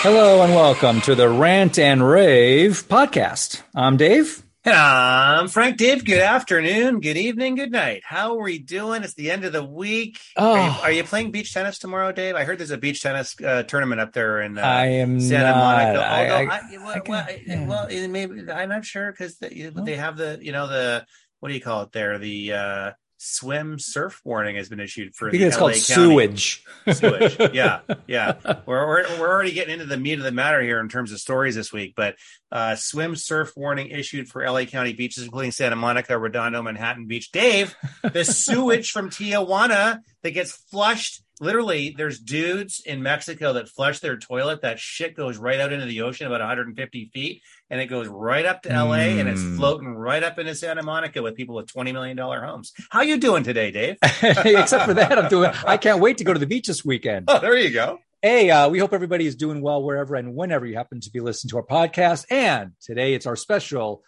Hello and welcome to the Rant and Rave podcast. I'm Dave. And I'm Frank Dave. Good afternoon, good evening, good night. How are we doing? It's the end of the week. Oh. Are, you, are you playing beach tennis tomorrow, Dave? I heard there's a beach tennis uh, tournament up there in uh, I am Santa not. Monica. I- Although, I- I, well, I well, can- well, it maybe I'm not sure because they, Oh. they have the you know the what do you call it there the uh, swim surf warning has been issued for I think the it's LA called County. sewage. sewage. Yeah, yeah. We're, we're we're already getting into the meat of the matter here in terms of stories this week, but uh, swim surf warning issued for LA County beaches, including Santa Monica, Redondo, Manhattan Beach. Dave, the sewage from Tijuana that gets flushed. Literally, there's dudes in Mexico that flush their toilet. That shit goes right out into the ocean about 150 feet, and it goes right up to LA, and it's Mm. floating right up into Santa Monica with people with 20 million dollar homes. How you doing today, Dave? Except for that, I'm doing. I can't wait to go to the beach this weekend. Oh, there you go. Hey, uh, we hope everybody is doing well wherever and whenever you happen to be listening to our podcast. And today it's our special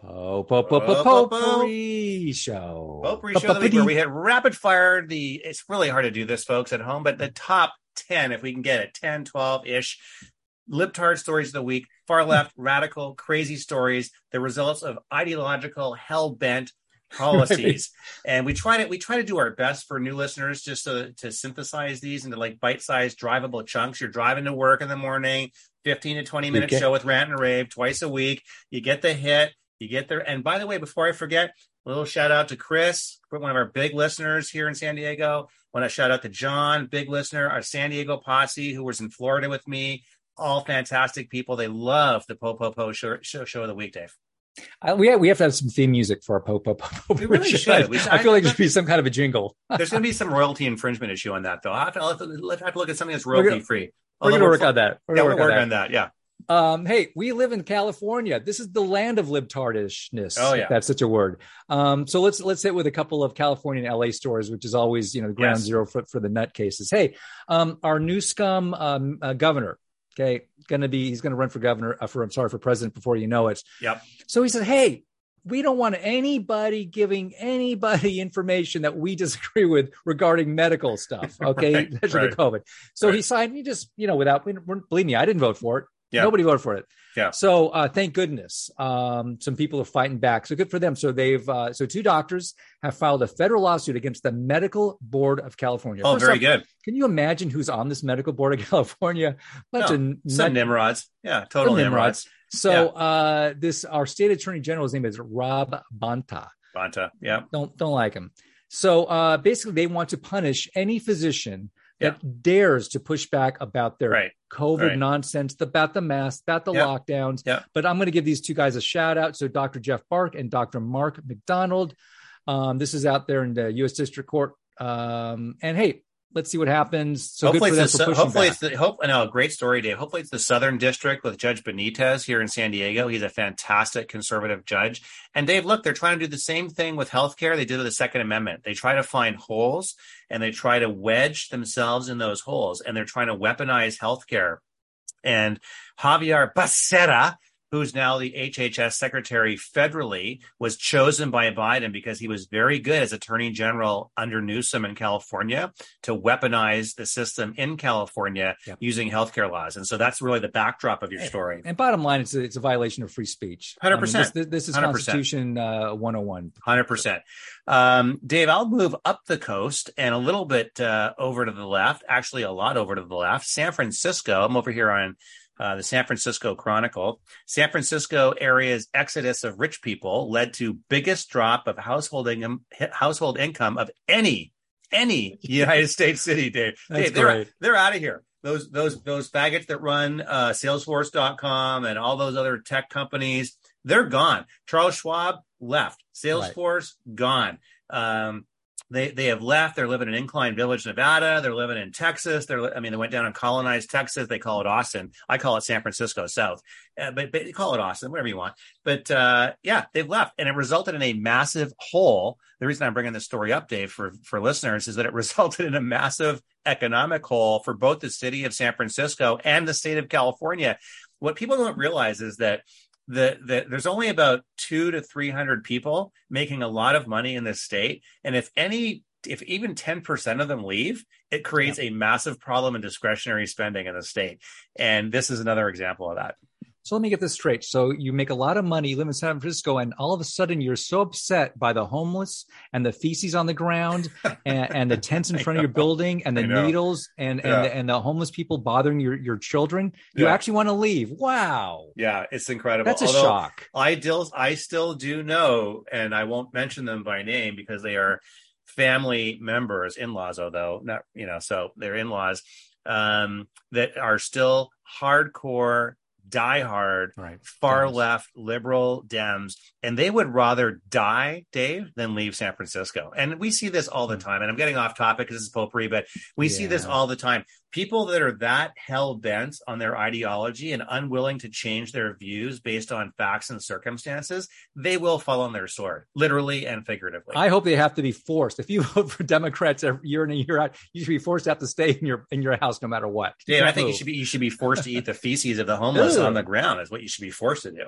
po po po po Po- po- potpourri show. Potpourri show the week where we hit rapid fire the it's really hard to do this folks at home but the top 10 if we can get it 10 12 ish libtard stories of the week far hmm. left radical crazy stories the results of ideological hell-bent policies. And we try to we try to do our best for new listeners just to, to synthesize these into like bite-sized drivable chunks. You're driving to work in the morning 15 to 20 minute show with rant and rave twice a week. You get the hit you get there and by the way before i forget a little shout out to Chris, one of our big listeners here in San Diego. Want to shout out to John, big listener, our San Diego posse who was in Florida with me. All fantastic people. They love the Po Po Po show, show, show of the week, Dave. Uh, we have, we have to have some theme music for our po po po. We really should. We should- I feel like there should be some kind of a jingle. There's going to be some royalty infringement issue on that, though. I have to, I'll have to, have to look at something that's royalty free. We're going to work on that. Yeah, gonna we're work on that. Yeah. Um, hey, we live in California. This is the land of libtardishness. Oh, yeah. that's such a word. Um, so let's let's hit with a couple of California and LA stories, which is always you know the ground Yes. zero for, for the nut cases. Hey, um, our new scum um, uh, governor. Okay, going to be he's going to run for governor uh, for I'm sorry for president before you know it. Yep. So he said, hey. We don't want anybody giving anybody information that we disagree with regarding medical stuff. Okay, Right, especially right. the COVID. So he signed. He just, you know, without believe me, I didn't vote for it. Yeah. Nobody voted for it. Yeah. So uh, thank goodness, um, some people are fighting back. So good for them. So they've uh, so two doctors have filed a federal lawsuit against the Medical Board of California. Oh, First very off, good. Can you imagine who's on this Medical Board of California? Bunch No, of Some nut- Nimrods. Yeah. Total some Nimrods. So Yeah. uh, this our state attorney general's name is Rob Bonta. Bonta. Yeah. Don't don't like him. So uh, basically, they want to punish any physician Yeah. that dares to push back about their Right. COVID Right. nonsense, about the masks, about the Yeah. lockdowns. Yeah. But I'm going to give these two guys a shout out. So Dr. Jeff Barke and Dr. Mark McDonald. Um, this is out there in the U.S. District Court. Um, and hey, let's see what happens. So hopefully, good for it's the, hopefully back. it's the hope. No, great story, Dave. Hopefully, it's the Southern District with Judge Benitez here in San Diego. He's a fantastic conservative judge. And Dave, look, they're trying to do the same thing with healthcare they did with the Second Amendment. They try to find holes and they try to wedge themselves in those holes, and they're trying to weaponize healthcare. And Xavier Becerra, who's now the HHS secretary federally, was chosen by Biden because he was very good as attorney general under Newsom in California to weaponize the system in California using healthcare laws. And so that's really the backdrop of your story. and bottom line, it's a, it's a violation of free speech. 100%. I mean, this, this is 100%. Constitution uh, 101. Hundred percent, um, Dave. I'll move up the coast and a little bit uh, over to the left. Actually, a lot over to the left. San Francisco. I'm over here on uh, the San Francisco Chronicle. San Francisco area's exodus of rich people led to biggest drop of household income, household income of any any United States city. Dave, Dave, they're great. they're out of here. Those those those faggots that run uh, Salesforce.com and all those other tech companies, they're gone. Charles Schwab left. Salesforce gone. Um, they they have left. They're living in Incline Village, Nevada. They're living in Texas. They're I mean they went down and colonized Texas. They call it Austin. I call it San Francisco South, uh, but but call it Austin, whatever you want. But uh, yeah, they've left, and it resulted in a massive hole. The reason I'm bringing this story up, Dave, for for listeners, is that it resulted in a massive economic hole for both the city of San Francisco and the state of California. What people don't realize is that the, the there's only about two to three hundred people making a lot of money in this state, and if any if even 10% of them leave, it creates yeah. a massive problem in discretionary spending in the state. And this is another example of that. So let me get this straight. So you make a lot of money, you live in San Francisco, and all of a sudden you're so upset by the homeless and the feces on the ground and, and the tents in front of your building and the needles and yeah. and, the, and the homeless people bothering your, your children. You yeah. actually want to leave. Wow. Yeah, it's incredible. That's a Although shock. I still I still do know, and I won't mention them by name because they are family members, in-laws, although not, you know, so they're in-laws um, that are still hardcore diehard right. far Dems. left liberal Dems, and they would rather die, Dave, than leave San Francisco. And we see this all the hmm. time. And I'm getting off topic because this is potpourri, but we yeah. see this all the time people that are that hell bent on their ideology and unwilling to change their views based on facts and circumstances, they will fall on their sword, literally and figuratively. I hope they have to be forced. If you vote for Democrats every year in and year out, you should be forced to have to stay in your in your house no matter what. Yeah, I think move. you should be you should be forced to eat the feces of the homeless on the ground. Is what you should be forced to do.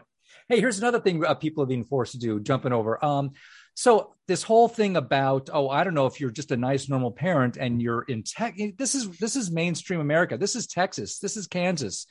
Hey, here's another thing uh, people are being forced to do. Jumping over. Um, so this whole thing about oh I don't know if you're just a nice normal parent and you're in tech this is this is mainstream America. This is Texas. This is Kansas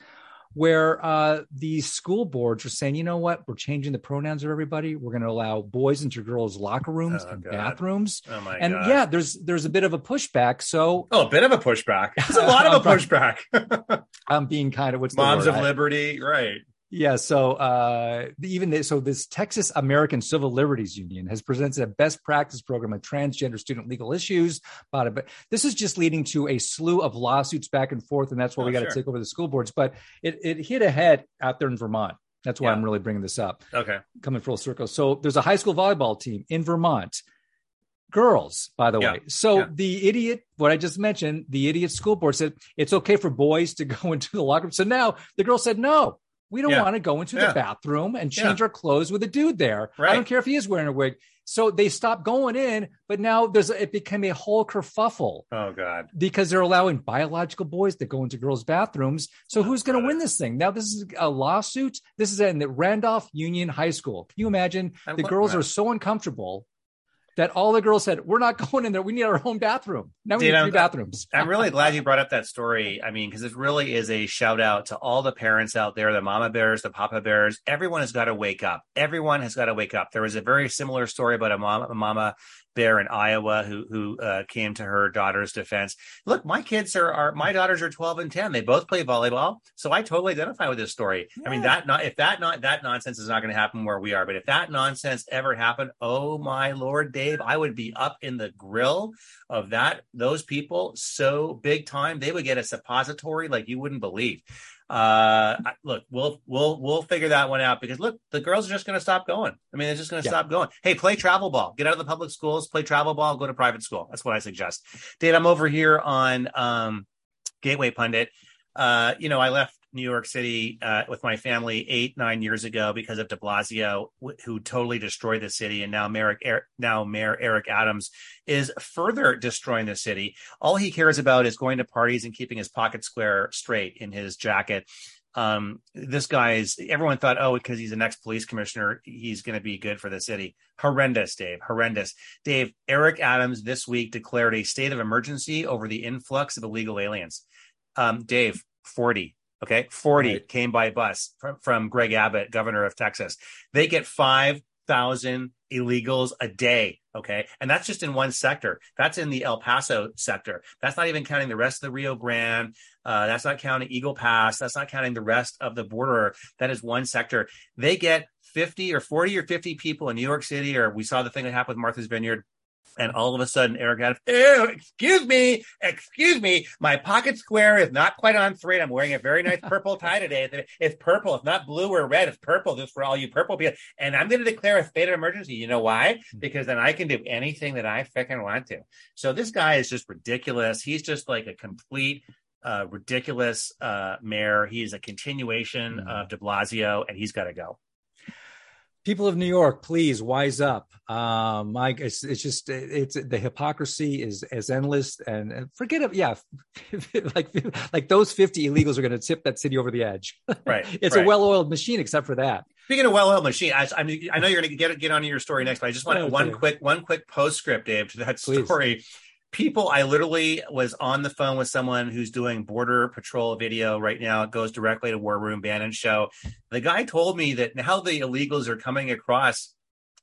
where uh, the school boards are saying you know what? We're changing the pronouns of everybody. We're going to allow boys into girls locker rooms oh, and God. bathrooms. Oh, my and God. yeah there's there's a bit of a pushback so oh a bit of a pushback. There's a lot of a pushback. I'm being kind of what's moms of liberty right yeah. So uh, even so, this Texas American Civil Liberties Union has presented a best practice program on transgender student legal issues. But this is just leading to a slew of lawsuits back and forth, and that's why oh, we got to sure. take over the school boards. But it, it hit ahead out there in Vermont. That's why yeah. I'm really bringing this up. Okay. Coming full circle. So there's a high school volleyball team in Vermont. Girls, by the yeah. way. So yeah. the idiot, what I just mentioned, the idiot school board said it's okay for boys to go into the locker room. So now the girl said no we don't yeah. want to go into yeah. the bathroom and change yeah. our clothes with a dude there. Right. I don't care if he is wearing a wig. So they stopped going in, but now there's it became a whole kerfuffle. Oh God! Because they're allowing biological boys to go into girls' bathrooms. So oh, who's going to win this thing? Now this is a lawsuit. This is in the Randolph Union High School. Can you imagine? I the girls that. are so uncomfortable that all the girls said, "We're not going in there. We need our own bathroom." Now we Dude, need 3 I'm, bathrooms. I'm really glad you brought up that story. I mean, because it really is a shout out to all the parents out there, the mama bears, the papa bears. Everyone has got to wake up. Everyone has got to wake up. There was a very similar story about a mama, a mama there in Iowa who who uh, came to her daughter's defense. Look, my kids are, are my daughters are 12 and 10. They both play volleyball, so I totally identify with this story. Yeah. I mean that not if that not that nonsense is not going to happen where we are, but if that nonsense ever happened, oh my lord, Dave, I would be up in the grill of that those people so big time. They would get a suppository like you wouldn't believe uh look we'll we'll we'll figure that one out because look the girls are just going to stop going. I mean they're just going to yeah. stop going. Hey play travel ball. Get out of the public schools play travel ball go to private school. That's what i suggest. Dave i'm over here on um gateway pundit uh you know i left New York City uh, with my family eight nine years ago because of De Blasio, who totally destroyed the city, and now Mayor er- now Mayor Eric Adams is further destroying the city. All he cares about is going to parties and keeping his pocket square straight in his jacket. Um, this guy is everyone thought, oh, because he's an ex police commissioner, he's going to be good for the city. Horrendous, Dave. Horrendous. Dave, Eric Adams this week declared a state of emergency over the influx of illegal aliens. Um, Dave, 40 Okay. 40 right. came by bus from, from Greg Abbott, governor of Texas. They get 5,000 illegals a day. Okay. And that's just in one sector. That's in the El Paso sector. That's not even counting the rest of the Rio Grande. Uh, that's not counting Eagle Pass. That's not counting the rest of the border. That is one sector. They get 50 or 40 or 50 people in New York City, or we saw the thing that happened with Martha's Vineyard and all of a sudden, Eric had, excuse me, excuse me, my pocket square is not quite on three. I'm wearing a very nice purple tie today. It's purple. It's not blue or red. It's purple, just for all you purple people. And I'm going to declare a state of emergency. You know why? Hmm. Because then I can do anything that I freaking want to. So this guy is just ridiculous. He's just like a complete uh, ridiculous uh, mayor. He's a continuation mm-hmm. of De Blasio, and he's got to go people of New York, please wise up. Um, Mike, it's, it's just it's the hypocrisy is as endless, and, forget it. Yeah, like like those fifty illegals are going to tip that city over the edge. Right. it's right. a well-oiled machine, except for that. Speaking of well-oiled machine, I, I, mean, I know you're going to get get on to your story next, but I just want okay. one quick one quick postscript, Dave, to that Please. story. People, I literally was on the phone with someone who's doing border patrol video right now. It goes directly to War Room Bannon show. The guy told me that now the illegals are coming across,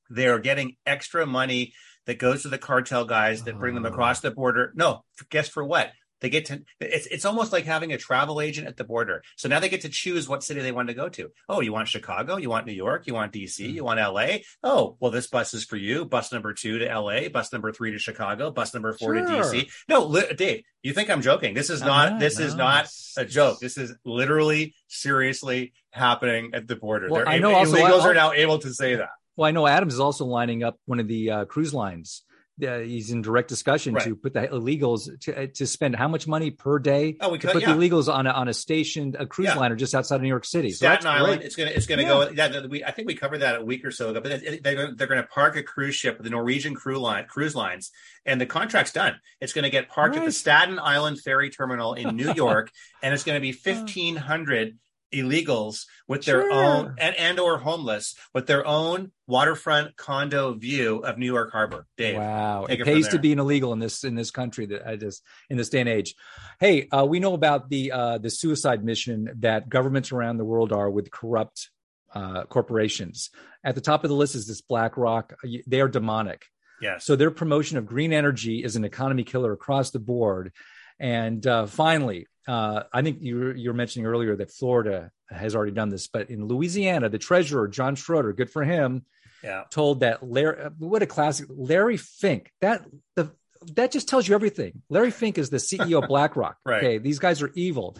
they're getting extra money that goes to the cartel guys that bring them across oh. the border. No, guess for what? They get to it's it's almost like having a travel agent at the border. So now they get to choose what city they want to go to. Oh, you want Chicago? You want New York? You want DC? Mm-hmm. You want LA? Oh, well, this bus is for you. Bus number two to LA. Bus number three to Chicago. Bus number four sure. to DC. No, li- Dave, you think I'm joking? This is not. Uh, this no. is not a joke. This is literally seriously happening at the border. Well, I know also, illegals I, are now able to say that. Well, I know Adams is also lining up one of the uh, cruise lines uh, he's in direct discussion right. to put the illegals to, uh, to spend how much money per day oh, we could, to put yeah. the illegals on a, on a station a cruise yeah. liner just outside of New York City. Staten so Island. Great. It's gonna it's gonna yeah. go. Yeah, we, I think we covered that a week or so ago. But they're, they're going to park a cruise ship with the Norwegian cruise line cruise lines, and the contract's done. It's going to get parked right. at the Staten Island ferry terminal in New York, and it's going to be fifteen hundred illegals with their sure. own and, and or homeless with their own waterfront condo view of New York Harbor. Dave, wow, it, it pays to be an illegal in this in this country that I just in this day and age. Hey, uh, we know about the uh, the suicide mission that governments around the world are with corrupt uh, corporations. At the top of the list is this BlackRock. They are demonic. Yeah. So their promotion of green energy is an economy killer across the board. And uh, finally, uh, I think you were, you were mentioning earlier that Florida has already done this, but in Louisiana, the treasurer John Schroder, good for him, yeah. told that Larry, what a classic, Larry Fink. That the that just tells you everything. Larry Fink is the CEO of BlackRock. right. Okay, these guys are evil.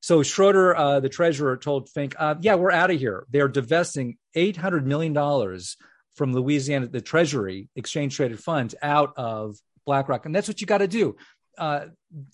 So Schroeder, uh, the treasurer, told Fink, uh, "Yeah, we're out of here. They are divesting eight hundred million dollars from Louisiana, the Treasury, exchange traded funds, out of BlackRock, and that's what you got to do uh,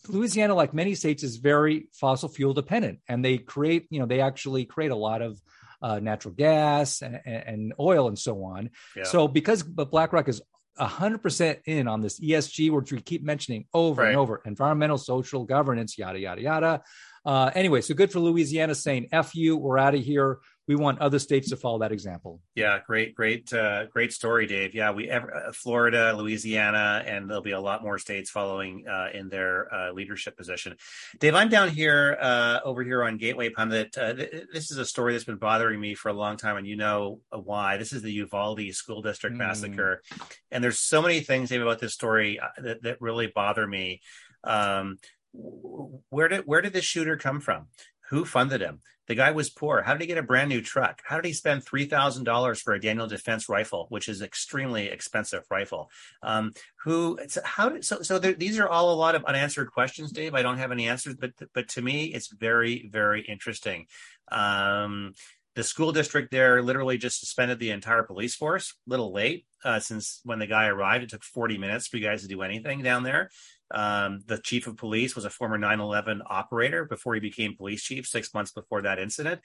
Louisiana, like many states, is very fossil fuel dependent, and they create, you know, they actually create a lot of uh, natural gas and, and, oil and so on. Yeah. So because but BlackRock is 100% in on this ESG, which we keep mentioning over right. and over, environmental, social, governance, yada yada yada. Uh, anyway, so good for Louisiana saying "f you," we're out of here we want other states to follow that example. Yeah, great, great, uh, great story, Dave. Yeah, we uh, Florida, Louisiana, and there'll be a lot more states following uh, in their uh, leadership position. Dave, I'm down here uh, over here on Gateway Pundit. Uh, th- this is a story that's been bothering me for a long time, and you know why. This is the Uvalde School District mm. massacre, and there's so many things, Dave, about this story that, that really bother me. Um, where did where did this shooter come from? Who funded him? The guy was poor. How did he get a brand new truck? How did he spend three thousand dollars for a Daniel Defense rifle, which is extremely expensive rifle? Um, who? How did so? So there, these are all a lot of unanswered questions, Dave. I don't have any answers, but but to me, it's very very interesting. Um, the school district there literally just suspended the entire police force. A little late, uh, since when the guy arrived, it took 40 minutes for you guys to do anything down there. Um, the chief of police was a former 9 11 operator before he became police chief six months before that incident.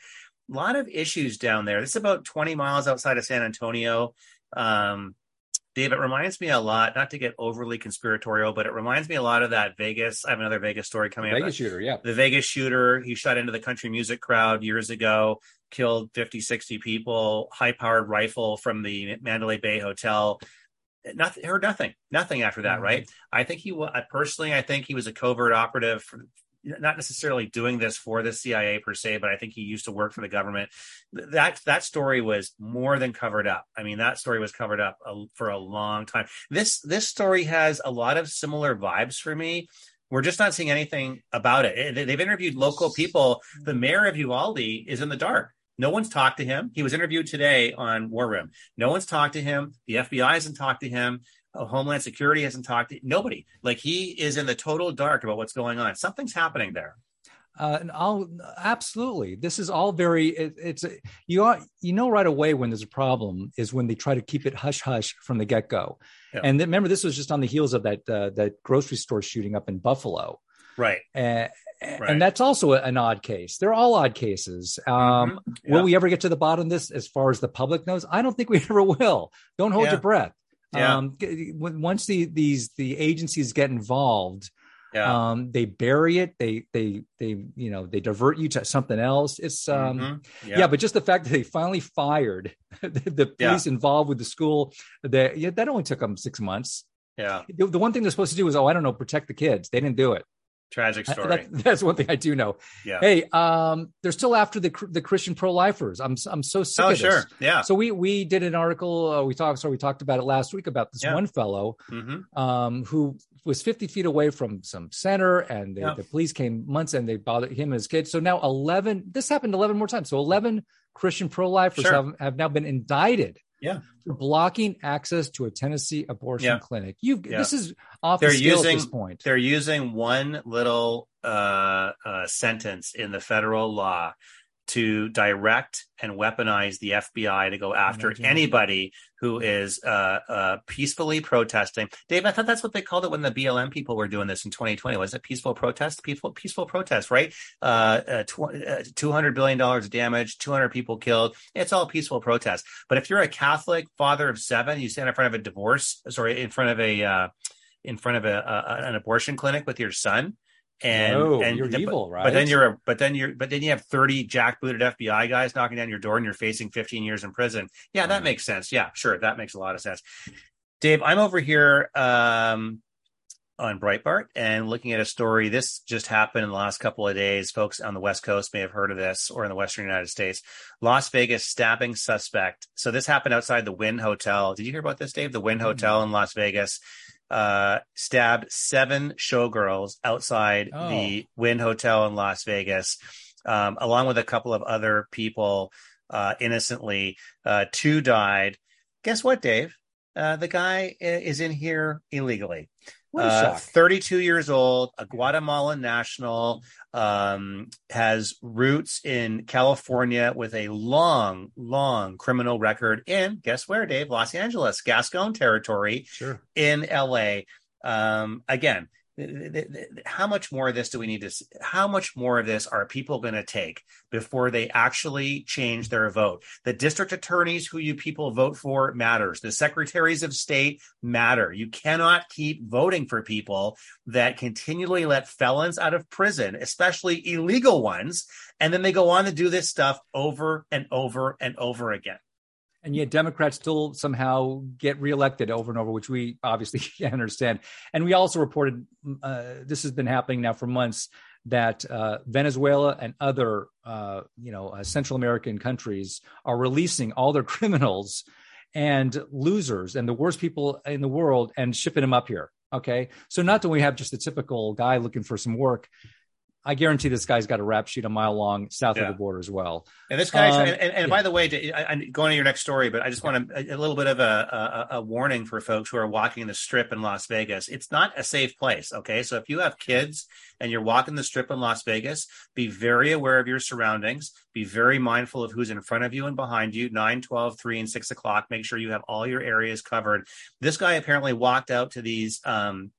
A lot of issues down there. This is about 20 miles outside of San Antonio. Um, Dave, it reminds me a lot, not to get overly conspiratorial, but it reminds me a lot of that Vegas. I have another Vegas story coming the up. Vegas shooter, yeah. The Vegas shooter. He shot into the country music crowd years ago, killed 50, 60 people, high powered rifle from the Mandalay Bay Hotel nothing heard nothing nothing after that mm-hmm. right i think he was personally i think he was a covert operative for, not necessarily doing this for the cia per se but i think he used to work for the government. That that story was more than covered up. I mean that story was covered up a, for a long time. This this story has a lot of similar vibes for me. We're just not seeing anything about it. They've interviewed local people. The mayor of uvalde is in the dark no one's talked to him. He was interviewed today on War Room. No one's talked to him. The FBI hasn't talked to him. Uh, Homeland Security hasn't talked to nobody. Like he is in the total dark about what's going on. Something's happening there. Uh, and I'll absolutely. This is all very. It, it's you are you know right away when there's a problem is when they try to keep it hush hush from the get go. Yeah. And remember, this was just on the heels of that uh, that grocery store shooting up in Buffalo. Right. Uh, Right. And that's also an odd case. They're all odd cases. Um, mm-hmm. yeah. Will we ever get to the bottom of this as far as the public knows? I don't think we ever will. Don't hold yeah. your breath. Yeah. Um, once the, these the agencies get involved, Yeah. Um, they bury it. They they they you know they divert you to something else. It's um mm-hmm. yeah. yeah. but just the fact that they finally fired the, the police yeah. involved with the school that yeah, that only took them six months. Yeah. The, the one thing they're supposed to do is oh I don't know protect the kids. They didn't do it. Tragic story. That, that's one thing I do know. Yeah. Hey, um, they're still after the the Christian pro lifers. I'm I'm so sick oh, of sure. this. Yeah. So we we did an article. Uh, we talked. So we talked about it last week about this yeah. one fellow mm-hmm. um, who was 50 feet away from some center, and they, yeah. the police came months and they bothered him and his kids. So now 11. This happened 11 more times. So 11 Christian pro lifers sure. have, have now been indicted yeah. for blocking access to a Tennessee abortion yeah. clinic. You yeah. this is off they're the using, at this point. They're using one little uh, uh, sentence in the federal law to direct and weaponize the FBI to go after Imagine. anybody who is uh, uh, peacefully protesting. Dave, I thought that's what they called it when the BLM people were doing this in 2020. Was it peaceful protest? Peaceful, peaceful protest, right? Uh, uh tw- uh, $200 billion damage, 200 people killed. It's all peaceful protest. But if you're a Catholic father of seven, you stand in front of a divorce, sorry, in front of a, uh, in front of a, a, an abortion clinic with your son and oh, and you're evil, right? But then you're a, but then you're but then you have 30 jackbooted FBI guys knocking down your door and you're facing 15 years in prison. Yeah, that makes sense. Yeah, sure, that makes a lot of sense. Dave, I'm over here um, on Breitbart and looking at a story. This just happened in the last couple of days. Folks on the West Coast may have heard of this, or in the Western United States. Las Vegas stabbing suspect. So this happened outside the Wynn Hotel. Did you hear about this, Dave? The Wynn mm-hmm. Hotel in Las Vegas uh, stabbed seven showgirls outside oh. the Wynn Hotel in Las Vegas, um, along with a couple of other people uh, innocently. Uh, two died. Guess what, Dave? Uh, the guy is in here illegally. Uh, 32 years old, a Guatemalan national, um, has roots in California with a long, long criminal record in, guess where, Dave? Los Angeles, Gascon territory sure. in LA. Um, again, how much more of this do we need to how much more of this are people going to take before they actually change their vote? The district attorneys who you people vote for matters. The secretaries of state matter. You cannot keep voting for people that continually let felons out of prison especially illegal ones and then they go on to do this stuff over and over and over again and yet Democrats still somehow get reelected over and over, which we obviously can't understand. And we also reported uh, this has been happening now for months that uh, Venezuela and other uh, you know uh, Central American countries are releasing all their criminals and losers and the worst people in the world and shipping them up here. Okay, so not that we have just a typical guy looking for some work. I guarantee this guy's got a rap sheet a mile long south yeah. of the border as well. And this guy, um, and, and, and yeah. by the way, to, I, am going to your next story, but I just want to, a, a little bit of a, a, a, warning for folks who are walking the strip in Las Vegas. It's not a safe place. Okay. So if you have kids and you're walking the strip in Las Vegas, be very aware of your surroundings. Be very mindful of who's in front of you and behind you, 9, 12, 3, and 6 o'clock. Make sure you have all your areas covered. This guy apparently walked out to these, um,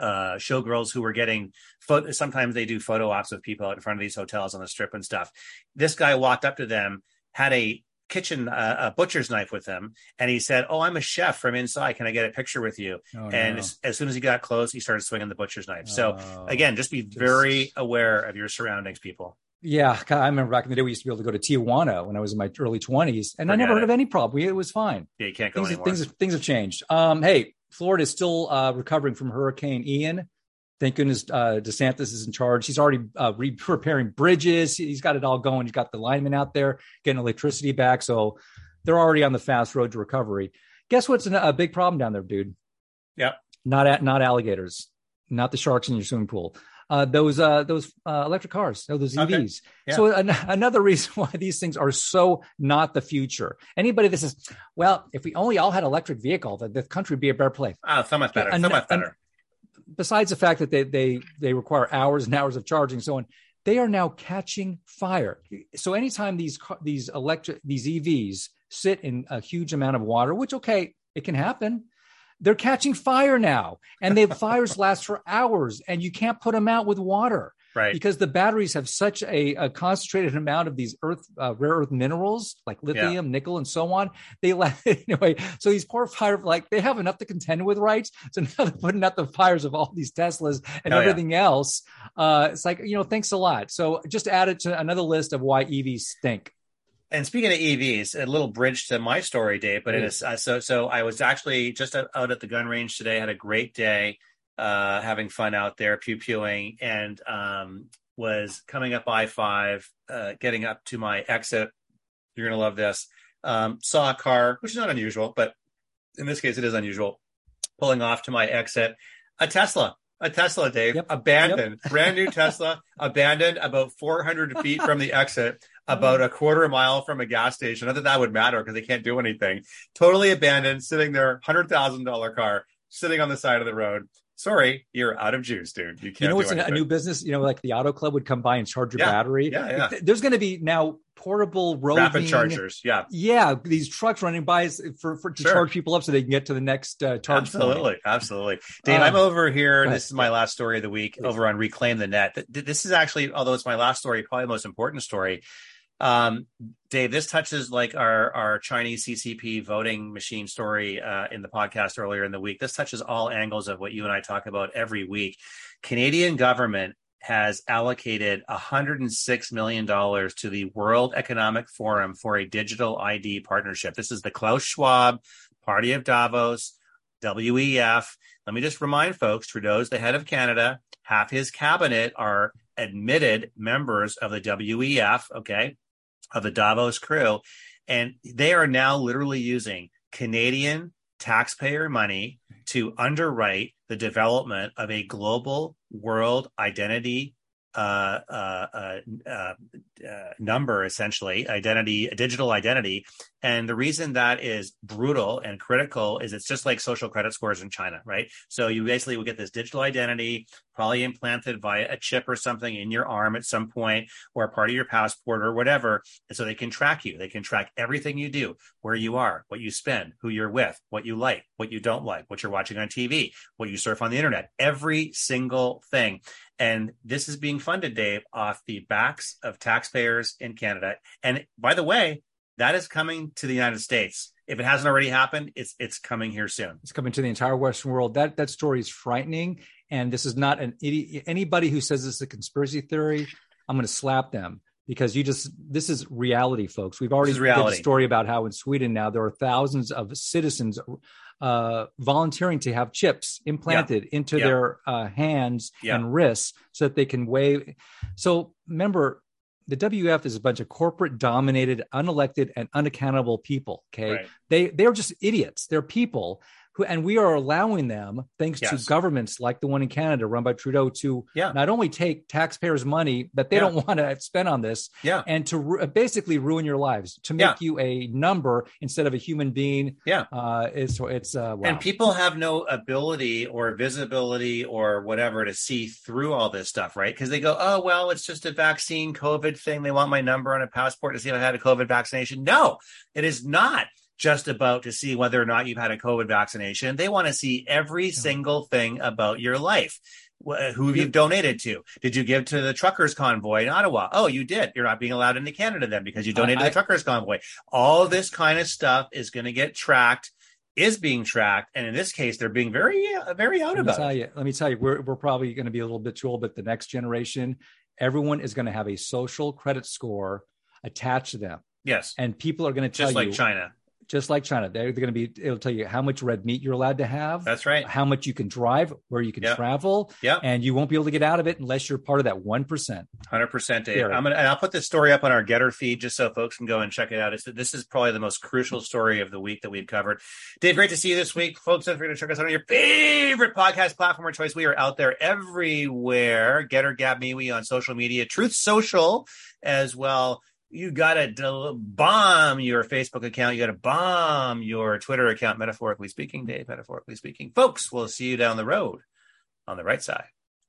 uh, showgirls who were getting photo. Sometimes they do photo ops with people out in front of these hotels on the strip and stuff. This guy walked up to them, had a kitchen uh, a butcher's knife with him and he said oh i'm a chef from inside can i get a picture with you oh, and no. as, as, soon as he got close he started swinging the butcher's knife so oh, again just be just... very aware of your surroundings people yeah i remember back in the day we used to be able to go to tijuana when i was in my early 20s and Forget i never heard of any problem it was fine yeah you can't go things, anymore. things, things have changed um hey Florida is still uh, recovering from Hurricane Ian. Thank goodness uh, DeSantis is in charge. He's already uh, re- repairing bridges. He's got it all going. He's got the linemen out there getting electricity back. So they're already on the fast road to recovery. Guess what's a big problem down there, dude? Yeah. Not at, not alligators, not the sharks in your swimming pool uh, those uh, those uh, electric cars, those EVs. Okay. Yeah. So an- another reason why these things are so not the future. Anybody that says, "Well, if we only all had electric vehicle, the, the country would be a better place." Oh, so much better. so much better. besides the fact that they they they require hours and hours of charging, so on, they are now catching fire. So anytime these these electric these EVs sit in a huge amount of water, which okay, it can happen they're catching fire now, and the fires last for hours, and you can't put them out with water. right? Because the batteries have such a, a concentrated amount of these earth uh, rare earth minerals like lithium, yeah. nickel, and so on. They let anyway. So these poor fire like they have enough to contend with, right? So now they're putting out the fires of all these Teslas and oh, everything yeah. else. Uh, it's like you know, thanks a lot. So just add it to another list of why EVs stink. And speaking of EVs, a little bridge to my story, Dave. But it is uh, so. So I was actually just out at the gun range today. Had a great day, uh, having fun out there, pew pewing, and um, was coming up I five, uh, getting up to my exit. You're gonna love this. Um, saw a car, which is not unusual, but in this case, it is unusual. Pulling off to my exit, a Tesla a Tesla, Dave, yep. abandoned, yep. brand new Tesla, abandoned about 400 feet from the exit, about a quarter mile from a gas station. Not that that would matter because they can't do anything. Totally abandoned, sitting there, hundred thousand dollar car, sitting on the side of the road. Sorry, you're out of juice, dude. You can't. You know what's a new business? You know, like the auto club would come by and charge your yeah. battery. Yeah, yeah. There's going to be now portable roving, rapid chargers. Yeah, yeah. These trucks running by for, for to sure. charge people up so they can get to the next uh, charge. Absolutely, point. absolutely. Dave, I'm over here. This is my last story of the week Please. over on Reclaim the Net. This is actually, although it's my last story, probably the most important story. Um, Dave, this touches like our our Chinese CCP voting machine story uh, in the podcast earlier in the week. This touches all angles of what you and I talk about every week. Canadian government has allocated $106 million to the World Economic Forum for a digital ID partnership. This is the Klaus Schwab Party of Davos, WEF. Let me just remind folks Trudeau's the head of Canada. Half his cabinet are admitted members of the WEF. Okay of the Davos crew. And they are now literally using Canadian taxpayer money to underwrite the development of a global world identity uh, uh, uh, uh, number, essentially, identity, digital identity. And the reason that is brutal and critical is it's just like social credit scores in China, right? So you basically will get this digital identity, probably implanted via a chip or something in your arm at some point, or a part of your passport or whatever. And so they can track you. They can track everything you do, where you are, what you spend, who you're with, what you like, what you don't like, what you're watching on TV, what you surf on the internet, every single thing. And this is being funded, Dave, off the backs of taxpayers in Canada. And by the way, that is coming to the United States. If it hasn't already happened, it's it's coming here soon. It's coming to the entire Western world. That that story is frightening. And this is not an. Anybody who says this is a conspiracy theory, I'm going to slap them because you just this is reality, folks. We've already did a story about how in Sweden now there are thousands of citizens uh, volunteering to have chips implanted yeah. into yeah. their uh, hands yeah. and wrists so that they can weigh. So remember, the WF is a bunch of corporate dominated, unelected, and unaccountable people. Okay. Right. They they're just idiots. They're people who, and we are allowing them, thanks yes. to governments like the one in Canada run by Trudeau, to yeah. not only take taxpayers' money that they yeah. don't want to spend on this, yeah. and to ru- basically ruin your lives, to make yeah. you a number instead of a human being. Yeah, uh, it's it's uh, wow. and people have no ability or visibility or whatever to see through all this stuff, right? Because they go, oh well, it's just a vaccine COVID thing. They want my number on a passport to see if I had a COVID vaccination. No, it is not just about to see whether or not you've had a COVID vaccination. They want to see every single thing about your life. Who have you've donated to? Did you give to the truckers convoy in Ottawa? Oh, you did. You're not being allowed into Canada then because you donated uh, I, to the truckers convoy. All this kind of stuff is going to get tracked is being tracked, and in this case, they're being very, uh, very out about. Tell it. You, let me tell you, we're we're probably going to be a little bit too old, but the next generation, everyone is going to have a social credit score attached to them. Yes, and people are going to tell just like you, China just like China. They're, they're going to be, it'll tell you how much red meat you're allowed to have. That's right. How much you can drive, where you can yep. travel. Yeah. And you won't be able to get out of it unless you're part of that 1%. 100%. Dave. I'm gonna, and I'll put this story up on our GETTR feed just so folks can go and check it out. It's, this is probably the most crucial story of the week that we've covered. Dave, great to see you this week. Folks, don't forget to check us out on your favorite podcast platform or choice. We are out there everywhere. GETTR, Gab, MeWe on social media, Truth Social as well you got to del- bomb your Facebook account. You got to bomb your Twitter account, metaphorically speaking, Dave, metaphorically speaking. Folks, we'll see you down the road on the right side.